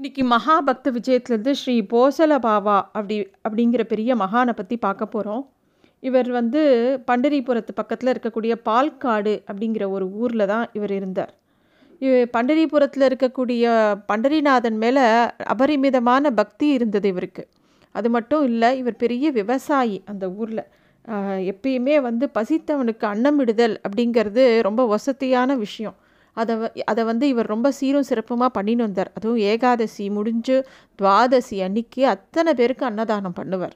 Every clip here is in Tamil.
இன்றைக்கி மகாபக்த விஜயத்துலேருந்து ஸ்ரீ போசல பாவா அப்படி அப்படிங்கிற பெரிய மகானை பற்றி பார்க்க போகிறோம் இவர் வந்து பண்டரிபுரத்து பக்கத்தில் இருக்கக்கூடிய பால்காடு அப்படிங்கிற ஒரு ஊரில் தான் இவர் இருந்தார். இவர் பண்டரிபுரத்தில் இருக்கக்கூடிய பண்டரிநாதன் மேலே அபரிமிதமான பக்தி இருந்தது இவருக்கு. அது மட்டும் இல்லை இவர் பெரிய விவசாயி அந்த ஊரில். எப்பயுமே வந்து பசித்தவனுக்கு அன்னமிடுதல் அப்படிங்கிறது ரொம்ப வசதியான விஷயம். அதை வ அதை வந்து இவர் ரொம்ப சீரும் சிறப்புமாக பண்ணின்னு வந்தார். அதுவும் ஏகாதசி முடிஞ்சு துவாதசி அன்னைக்கு அத்தனை பேருக்கு அன்னதானம் பண்ணுவார்.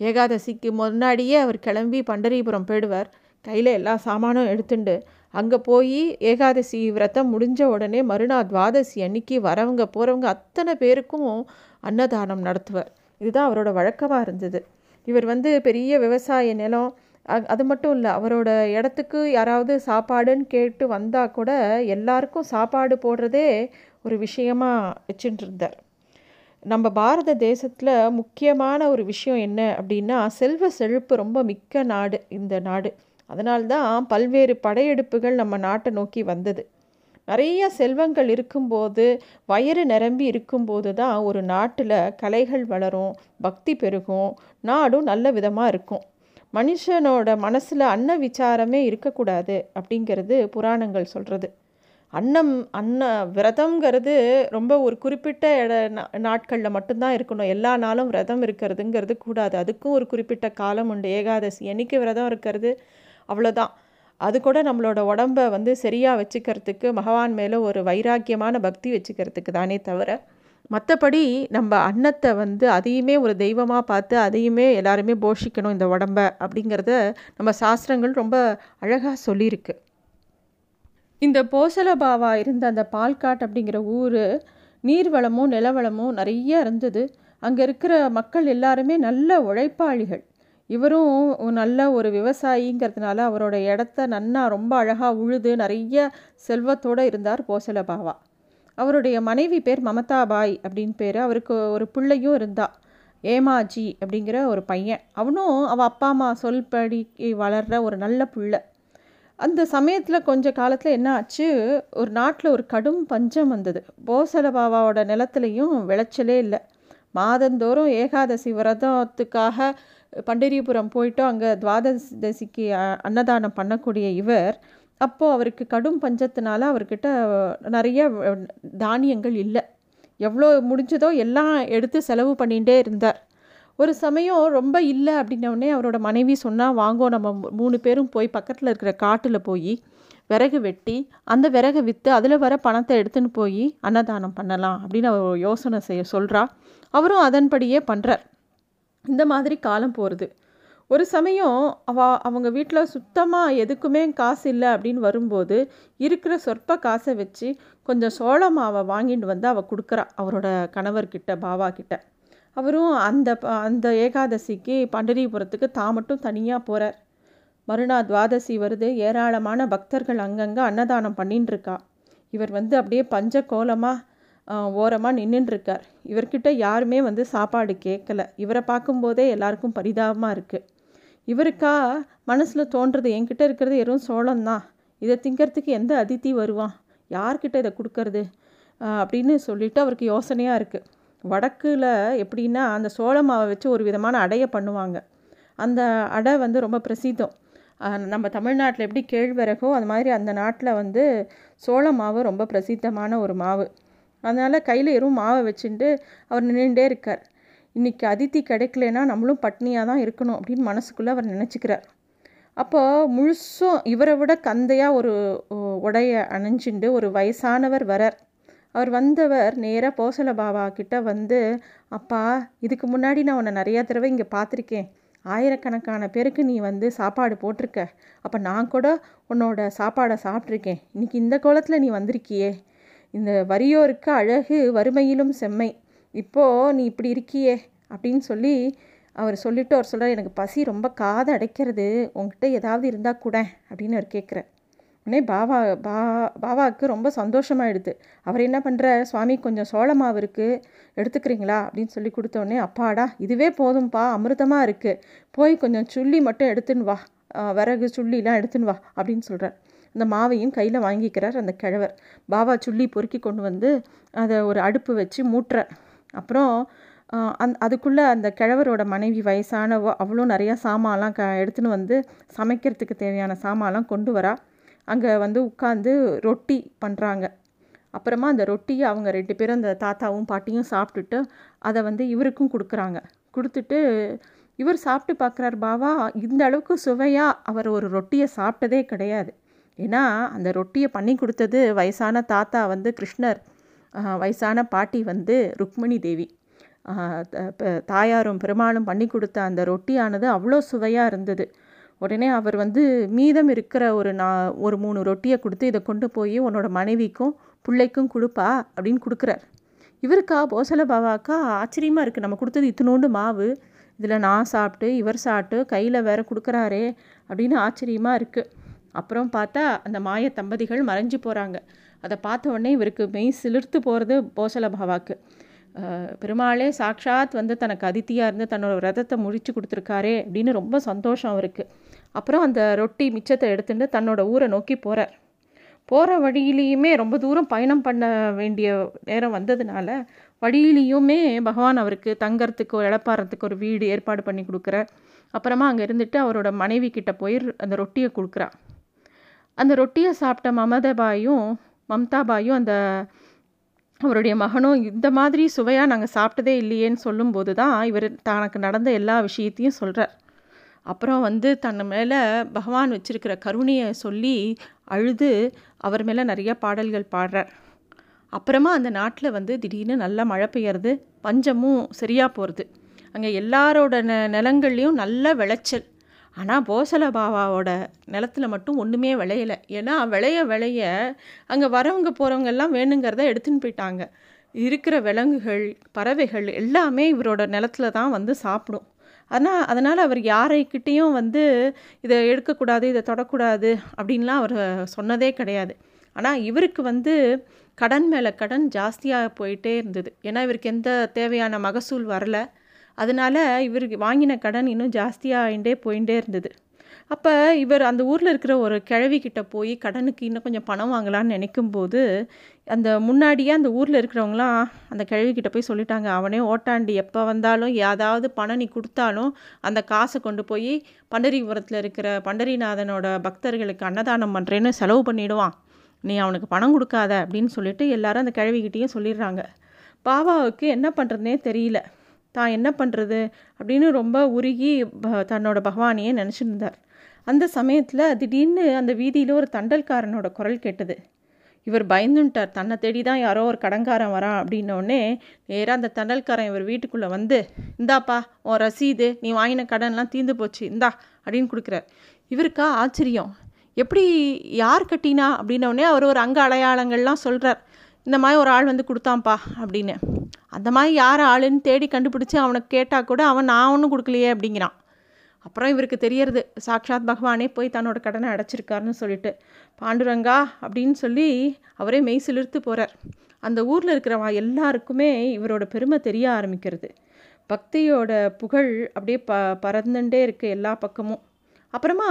ஏகாதசிக்கு முன்னாடியே அவர் கிளம்பி பண்டரிபுரம் போயிடுவார். கையில் எல்லா சாமானும் எடுத்துண்டு அங்கே போய் ஏகாதசி விரதம் முடிஞ்ச உடனே மறுநாள் துவாதசி அன்னைக்கு வரவங்க போகிறவங்க அத்தனை பேருக்கும் அன்னதானம் நடத்துவார். இதுதான் அவரோட வழக்கமாக இருந்தது. இவர் வந்து பெரிய விவசாய நிலம் அது மட்டும் இல்லை அவரோட இடத்துக்கு யாராவது சாப்பாடுன்னு கேட்டு வந்தால் கூட எல்லாருக்கும் சாப்பாடு போடுறதே ஒரு விஷயமாக வச்சுட்டு இருந்தார். நம்ம பாரத தேசத்தில் முக்கியமான ஒரு விஷயம் என்ன அப்படின்னா செல்வ செழிப்பு ரொம்ப மிக்க நாடு இந்த நாடு. அதனால்தான் பல்வேறு படையெடுப்புகள் நம்ம நாட்டை நோக்கி வந்தது. நிறைய செல்வங்கள் இருக்கும்போது வயிறு நிரம்பி இருக்கும்போது தான் ஒரு நாட்டில் கலைகள் வளரும் பக்தி பெருகும் நாடும் நல்ல விதமாக இருக்கும். மனுஷனோட மனசில் அன்ன விசாரமே இருக்கக்கூடாது அப்படிங்கிறது புராணங்கள் சொல்கிறது அன்னம் அன்ன விரதம்ங்கிறது ரொம்ப ஒரு குறிப்பிட்ட இட நாட்களில் மட்டும்தான் இருக்கணும். எல்லா நாளும் விரதம் இருக்கிறதுங்கிறது கூடாது. அதுக்கும் ஒரு குறிப்பிட்ட காலம் உண்டு. ஏகாதசி என்னைக்கு விரதம் இருக்கிறது அவ்வளோதான் அது கூட நம்மளோட உடம்பை வந்து சரியாக வச்சுக்கிறதுக்கு பகவான் மேலே ஒரு வைராக்கியமான பக்தி வச்சுக்கிறதுக்கு தானே தவிர மற்றபடி நம்ம அன்னத்தை வந்து அதையுமே ஒரு தெய்வமாக பார்த்து அதையுமே எல்லாருமே போஷிக்கணும் இந்த உடம்ப அப்படிங்கிறத நம்ம சாஸ்திரங்கள் ரொம்ப அழகாக சொல்லியிருக்கு. இந்த போசலபாவா இருந்த அந்த பால்காட் அப்படிங்கிற ஊர் நீர்வளமும் நிலவளமும் நிறைய இருந்தது. அங்கே இருக்கிற மக்கள் எல்லாருமே நல்ல உழைப்பாளிகள். இவரும் நல்ல ஒரு விவசாயிங்கிறதுனால அவரோட இடத்த நன்னா ரொம்ப அழகாக உழுது நிறைய செல்வத்தோடு இருந்தார் போசலபாவா அவருடைய மனைவி பேர் மமதாபாய் அப்படின்னு பேர். அவருக்கு ஒரு பிள்ளையும் இருந்தா. ஏமாஜி அப்படிங்கிற ஒரு பையன். அவனும் அவள் அப்பா அம்மா சொல்படி வளர்கிற ஒரு நல்ல பிள்ளை. அந்த சமயத்தில் கொஞ்ச காலத்தில் என்ன ஆச்சு? ஒரு நாட்டில் ஒரு கடும் பஞ்சம் வந்தது. போசல பாபாவோட நிலத்துலையும் விளைச்சலே இல்லை. மாதந்தோறும் ஏகாதசி விரதத்துக்காக பண்டிரிபுரம் போயிட்டோ அங்கே துவாதசிக்கு அன்னதானம் பண்ணக்கூடிய இவர் அப்போது அவருக்கு கடும் பஞ்சத்தினால அவர்கிட்ட நிறைய தானியங்கள் இல்லை. எவ்வளோ முடிஞ்சதோ எல்லாம் எடுத்து செலவு பண்ணிகிட்டே இருந்தார். ஒரு சமயம் ரொம்ப இல்லை அப்படின்னோடனே அவரோட மனைவி சொன்னால் வாங்கோ நம்ம மூணு பேரும் போய் பக்கத்தில் இருக்கிற காட்டில் போய் விறகு வெட்டி அந்த விறகு விற்று அதில் வர பணத்தை எடுத்துன்னு போய் அன்னதானம் பண்ணலாம் அப்படின்னு அவர் யோசனை செய்ய சொல்கிறா அவரும் அதன்படியே பண்ணுறார் இந்த மாதிரி காலம் போகிறது ஒரு சமயம் அவ அவங்க வீட்டில் சுத்தமாக எதுக்குமே காசு இல்லை அப்படின்னு வரும்போது இருக்கிற சொற்ப காசை வச்சு கொஞ்சம் சோள மாவை வாங்கிட்டு வந்து அவள் கொடுக்குறா அவரோட கணவர்கிட்ட பாவா கிட்ட. அவரும் அந்த அந்த ஏகாதசிக்கு பண்டரிபுரத்துக்கு தான் மட்டும் தனியாக போகிறார் மறுநாள் துவாதசி வருது ஏராளமான பக்தர்கள் அங்கங்கே அன்னதானம் பண்ணின்னு இருக்கா இவர் வந்து அப்படியே பஞ்ச கோலமாக ஓரமாக நின்றுட்டுருக்கார் இவர்கிட்ட யாருமே வந்து சாப்பாடு கேட்கல இவரை பார்க்கும்போதே எல்லாருக்கும் பரிதாபமாக இருக்குது இவருக்கா மனசில் தோன்றது என்கிட்ட இருக்கிறது வெறும் சோளம்தான். இதை திங்கிறதுக்கு எந்த அதித்தி வருவான்? யார்கிட்ட இதை கொடுக்கறது? அப்படின்னு சொல்லிட்டு அவருக்கு யோசனையாக இருக்குது வடக்கில் எப்படின்னா அந்த சோள மாவை வச்சு ஒரு விதமான அடையை பண்ணுவாங்க. அந்த அடை வந்து ரொம்ப பிரசித்தம். நம்ம தமிழ்நாட்டில் எப்படி கேழ்வரகோ அது மாதிரி அந்த நாட்டில் வந்து சோள மாவு ரொம்ப பிரசித்தமான ஒரு மாவு. அதனால் கையில் எறும் மாவை வச்சுட்டு அவர் நின்றுட்டே இருக்கார். இன்றைக்கி அதித்தி கிடைக்கலனா நம்மளும் பட்னியாக தான் இருக்கணும் அப்படின்னு மனசுக்குள்ளே அவர் நினச்சிக்கிறார். அப்போ முழுசும் இவரை விட கந்தையாக ஒரு உடைய அணிஞ்சுண்டு ஒரு வயசானவர் வரார். அவர் வந்தவர் நேராக போசல பாபா கிட்ட வந்து அப்பா இதுக்கு முன்னாடி நான் உன்னை நிறையா தடவை இங்கே பார்த்துருக்கேன் ஆயிரக்கணக்கான பேருக்கு நீ வந்து சாப்பாடு போட்டிருக்க. அப்போ நான் கூட உன்னோட சாப்பாடை சாப்பிட்ருக்கேன் இன்றைக்கி இந்த கோலத்தில் நீ வந்திருக்கியே. இந்த வரியோருக்கு அழகு வறுமையிலும் செம்மை. இப்போது நீ இப்படி இருக்கியே அப்படின்னு சொல்லி அவர் சொல்லிவிட்டு அவர் சொல்கிறார் எனக்கு பசி ரொம்ப காதை அடைக்கிறது உங்ககிட்ட ஏதாவது இருந்தால் கூட அப்படின்னு அவர் கேட்குறார் உடனே பாபா பா பாபாவுக்கு ரொம்ப சந்தோஷமாயிடுது. அவர் என்ன பண்ணுற சுவாமி கொஞ்சம் சோள மாவு இருக்குது எடுத்துக்கிறீங்களா? அப்படின்னு சொல்லி கொடுத்தோடனே அப்பாடா இதுவே போதும்ப்பா அமிர்தமாக இருக்குது போய் கொஞ்சம் சுள்ளி மட்டும் எடுத்துன்னு வா. விறகு சுள்ளிலாம் எடுத்துன்னு வா அப்படின்னு சொல்கிறார் அந்த மாவையும் கையில் வாங்கிக்கிறார் அந்த கிழவர். பாபா சுள்ளி பொறுக்கி கொண்டு வந்து அதை ஒரு அடுப்பு வச்சு மூட்டுற அப்புறம் அந் அதுக்குள்ளே அந்த கிழவரோட மனைவி வயசானவோ அவ்வளோ நிறையா சாமான்லாம் க எடுத்துன்னு வந்து சமைக்கிறதுக்கு தேவையான சாமான்லாம் கொண்டு வரா. அங்கே வந்து உட்காந்து ரொட்டி பண்ணுறாங்க அப்புறமா அந்த ரொட்டியை அவங்க ரெண்டு பேரும் அந்த தாத்தாவும் பாட்டியும் சாப்பிட்டுட்டு அதை வந்து இவருக்கும் கொடுக்குறாங்க. கொடுத்துட்டு இவர் சாப்பிட்டு பார்க்குறார் பாவா இந்த அளவுக்கு சுவையாக அவர் ஒரு ரொட்டியை சாப்பிட்டதே கிடையாது. ஏன்னா அந்த ரொட்டியை பண்ணி கொடுத்தது வயசான தாத்தா வந்து கிருஷ்ணர். வயசான பாட்டி வந்து ருக்மிணி தேவி. தாயாரும் பெருமாளும் பண்ணி கொடுத்த அந்த ரொட்டியானது அவ்வளோ சுவையாக இருந்தது. உடனே அவர் வந்து மீதம் இருக்கிற ஒரு நா ஒரு மூணு ரொட்டியை கொடுத்து இதை கொண்டு போய் உன்னோட மனைவிக்கும் பிள்ளைக்கும் கொடுப்பா அப்படின்னு கொடுக்குறார். இவருக்கா போசல பாவாக்கா ஆச்சரியமாக இருக்குது நம்ம கொடுத்தது இத்தினோண்டு மாவு இதில் நான் சாப்பிட்டு இவர் சாப்பிட்டு கையில் வேற கொடுக்குறாரே அப்படின்னு ஆச்சரியமாக இருக்குது அப்புறம் பார்த்தா அந்த மாய தம்பதிகள் மறைஞ்சு போகிறாங்க அதை பார்த்த உடனே இவருக்கு மெய் சிலிர்த்து போகிறது போசல பாவாக்கு. பெருமாளே சாக்ஷாத் வந்து தனக்கு அதித்தியாக இருந்து தன்னோட விரதத்தை முடிச்சு கொடுத்துருக்காரே அப்படின்னு ரொம்ப சந்தோஷம் அவருக்கு. அப்புறம் அந்த ரொட்டி மிச்சத்தை எடுத்துட்டு தன்னோட ஊரை நோக்கி போகிறார் போகிற வழியிலையுமே ரொம்ப தூரம் பயணம் பண்ண வேண்டிய நேரம் வந்ததுனால வழியிலையுமே பகவான் அவருக்கு தங்கறதுக்கு இழப்பாறதுக்கு ஒரு வீடு ஏற்பாடு பண்ணி கொடுக்குற அப்புறமா அங்கே இருந்துட்டு அவரோட மனைவி கிட்ட போய் அந்த ரொட்டியை கொடுக்குறா. அந்த ரொட்டியை சாப்பிட்ட மமதபாயும் மம்தாபாயும் அந்த அவருடைய மகனும் இந்த மாதிரி சுவையாக நாங்கள் சாப்பிட்டதே இல்லையேன்னு சொல்லும்போது தான் இவர் தனக்கு நடந்த எல்லா விஷயத்தையும் சொல்கிறார் அப்புறம் வந்து தன் மேலே பகவான் வச்சுருக்கிற கருணையை சொல்லி அழுது அவர் மேலே நிறைய பாடல்கள் பாடுறார். அப்புறமா அந்த நாட்டில் வந்து திடீர்னு நல்லா மழை பெய்யறது பஞ்சமும் சரியாக போகிறது அங்கே எல்லாரோட ந நிலங்கள்லேயும் நல்ல விளைச்சல். ஆனால் போசல பாபாவோட நிலத்தில் மட்டும் ஒன்றுமே விளையலை. ஏன்னா விளைய விளைய அங்கே வரவங்க போகிறவங்க எல்லாம் வேணுங்கிறத எடுத்துன்னு போயிட்டாங்க. இருக்கிற விலங்குகள் பறவைகள் எல்லாமே இவரோட நிலத்துல தான் வந்து சாப்பிடும். ஆனால் அதனால் அவர் யாரைக்கிட்டேயும் வந்து இதை எடுக்கக்கூடாது இதை தொடக்கூடாது அப்படின்லாம் அவர் சொன்னதே கிடையாது. ஆனால் இவருக்கு வந்து கடன் மேலே கடன் ஜாஸ்தியாக போயிட்டே இருந்தது. ஏன்னா இவருக்கு எந்த தேவையான மகசூல் வரலை. அதனால் இவருக்கு வாங்கின கடன் இன்னும் ஜாஸ்தியாகிட்டே போயிட்டே இருந்தது. அப்போ இவர் அந்த ஊரில் இருக்கிற ஒரு கிழவிக்கிட்ட போய் கடனுக்கு இன்னும் கொஞ்சம் பணம் வாங்கலான்னு நினைக்கும் போது அந்த முன்னாடியே அந்த ஊரில் இருக்கிறவங்களாம் அந்த கிழவிக்கிட்ட போய் சொல்லிட்டாங்க. அவனே ஓட்டாண்டி எப்போ வந்தாலும் ஏதாவது பணம் நீ கொடுத்தாலும் அந்த காசை கொண்டு போய் பண்டரிபுரத்தில் இருக்கிற பண்டரிநாதனோட பக்தர்களுக்கு அன்னதானம் பண்ணுறேன்னு செலவு பண்ணிவிடுவான் நீ அவனுக்கு பணம் கொடுக்காத அப்படின்னு சொல்லிட்டு எல்லாரும் அந்த கிழவிக்கிட்டேயும் சொல்லிடுறாங்க. பாபாவுக்கு என்ன பண்ணுறதுனே தெரியல. தான் என்ன பண்ணுறது அப்படின்னு ரொம்ப உருகி தன்னோட பகவானையே நினச்சிருந்தார். அந்த சமயத்தில் திடீர்னு அந்த வீதியில் ஒரு தண்டல்காரனோட குரல் கேட்டது. இவர் பயந்துட்டார் தன்னை தேடி தான் யாரோ ஒரு கடங்காரன் வரான் அப்படின்னோடனே நேராக அந்த தண்டல்காரன் இவர் வீட்டுக்குள்ளே வந்து இந்தாப்பா உன் ரசீது நீ வாங்கின கடன்லாம் தீர்ந்து போச்சு இந்தா அப்படின்னு கொடுக்குறார். இவருக்கா ஆச்சரியம். எப்படி யார் கட்டினா? அப்படின்னோடனே அவர் ஒரு அங்க அடையாளங்கள்லாம் சொல்கிறார் இந்த மாதிரி ஒரு ஆள் வந்து கொடுத்தான்ப்பா அப்படின்னு. அந்த மாதிரி யார் ஆளுன்னு தேடி கண்டுபிடிச்சி அவனை கேட்டால் கூட அவன் நான் ஒன்றும் கொடுக்கலையே அப்படிங்கிறான். அப்புறம் இவருக்கு தெரியறது சாக்ஷாத் பகவானே போய் தன்னோட கடனை அடைச்சிருக்காருன்னு சொல்லிட்டு. பாண்டுரங்கா அப்படின்னு சொல்லி அவரே மெய் சிலிர்த்து போகிறார் அந்த ஊரில் இருக்கிறவா எல்லாருக்குமே இவரோட பெருமை தெரிய ஆரம்பிக்கிறது. பக்தியோட புகழ் அப்படியே ப பறந்துட்டே இருக்குது எல்லா பக்கமும். அப்புறமா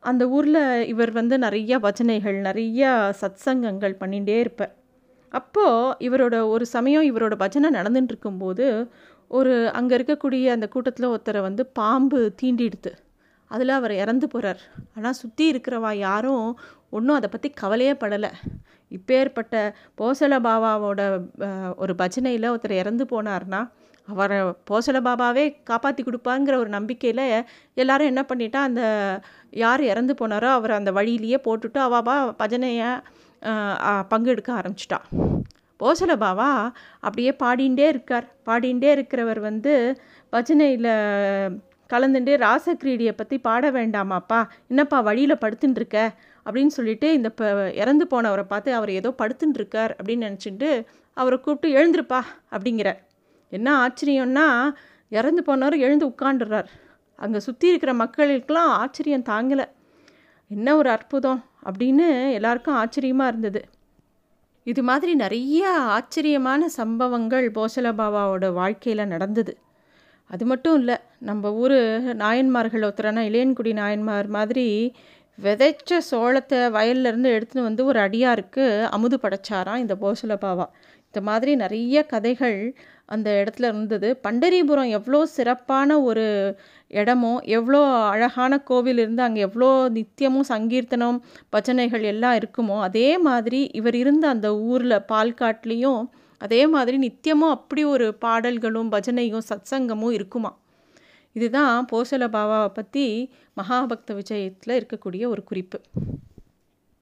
அந்த ஊரில் இவர் வந்து நிறைய பஜனைகள் நிறைய சத்சங்கங்கள் பண்ணிகிட்டே இருப்பார். அப்போது இவரோட ஒரு சமயம் இவரோட பஜனை நடந்துட்டு இருக்கும்போது ஒரு அங்கே இருக்கக்கூடிய அந்த கூட்டத்தில் ஒருத்தரை வந்து பாம்பு தீண்டிடுது அதில் அவர் இறந்து போகிறார் ஆனால் சுற்றி இருக்கிறவா யாரும் ஒன்றும் அதை பற்றி கவலையே படலை. இப்பேற்பட்ட போசல பாபாவோட ஒரு பஜனையில் ஒருத்தர் இறந்து போனார்னா அவரை போசல பாபாவே காப்பாற்றி கொடுப்பாங்கிற ஒரு நம்பிக்கையில் எல்லாரும் என்ன பண்ணிட்டா அந்த யார் இறந்து போனாரோ அவரை அந்த வழியிலேயே போட்டுட்டு அவாபா பஜனையை பங்கெடுக்க ஆரம்பிச்சிட்டா. போசல பாவா அப்படியே பாடிண்டே இருக்கார். பாடிண்டே இருக்கிறவர் வந்து பஜனையில் கலந்துட்டு ராசக்கிரீடியை பற்றி பாட வேண்டாமாப்பா. என்னப்பா வழியில் படுத்துட்டுருக்க அப்படின்னு சொல்லிட்டு இந்த இப்போ இறந்து போனவரை பார்த்து அவர் ஏதோ படுத்துட்டுருக்கார் அப்படின்னு நினச்சிட்டு அவரை கூப்பிட்டு எழுந்திருப்பா அப்படிங்கிறார். என்ன ஆச்சரியம்னா இறந்து போனவர் எழுந்து உட்காண்டுறார் அங்கே சுற்றி இருக்கிற மக்களுக்கெல்லாம் ஆச்சரியம் தாங்கலை. என்ன ஒரு அற்புதம். அப்படின்னு எல்லாருக்கும் ஆச்சரியமாக இருந்தது. இது மாதிரி நிறைய ஆச்சரியமான சம்பவங்கள் போசலபாபாவோட வாழ்க்கையில் நடந்தது. அது மட்டும் இல்லை நம்ம ஊர் நாயன்மார்கள் ஒருத்தரான இளையன்குடி நாயன்மார் மாதிரி விதைச்ச சோளத்தை வயல்லேருந்து எடுத்துன்னு வந்து ஒரு அடியாருக்கு அமுது படைச்சாராம் இந்த போசல பாவா இந்த மாதிரி நிறைய கதைகள் அந்த இடத்துல இருந்தது. பண்டரிபுரம் எவ்வளோ சிறப்பான ஒரு இடமோ எவ்வளோ அழகான கோவில் இருந்து அங்கே எவ்வளோ நித்தியமும் சங்கீர்த்தனம் பஜனைகள் எல்லாம் இருக்குமோ அதே மாதிரி இவர் இருந்த அந்த ஊரில் பால்காட்லேயும் அதே மாதிரி நித்தியமும் அப்படி ஒரு பாடல்களும் பஜனையும் சத்சங்கமும் இருக்குமா? இதுதான் போசல பாபாவை பற்றி மகாபக்த விஜயத்தில் இருக்கக்கூடிய ஒரு குறிப்பு.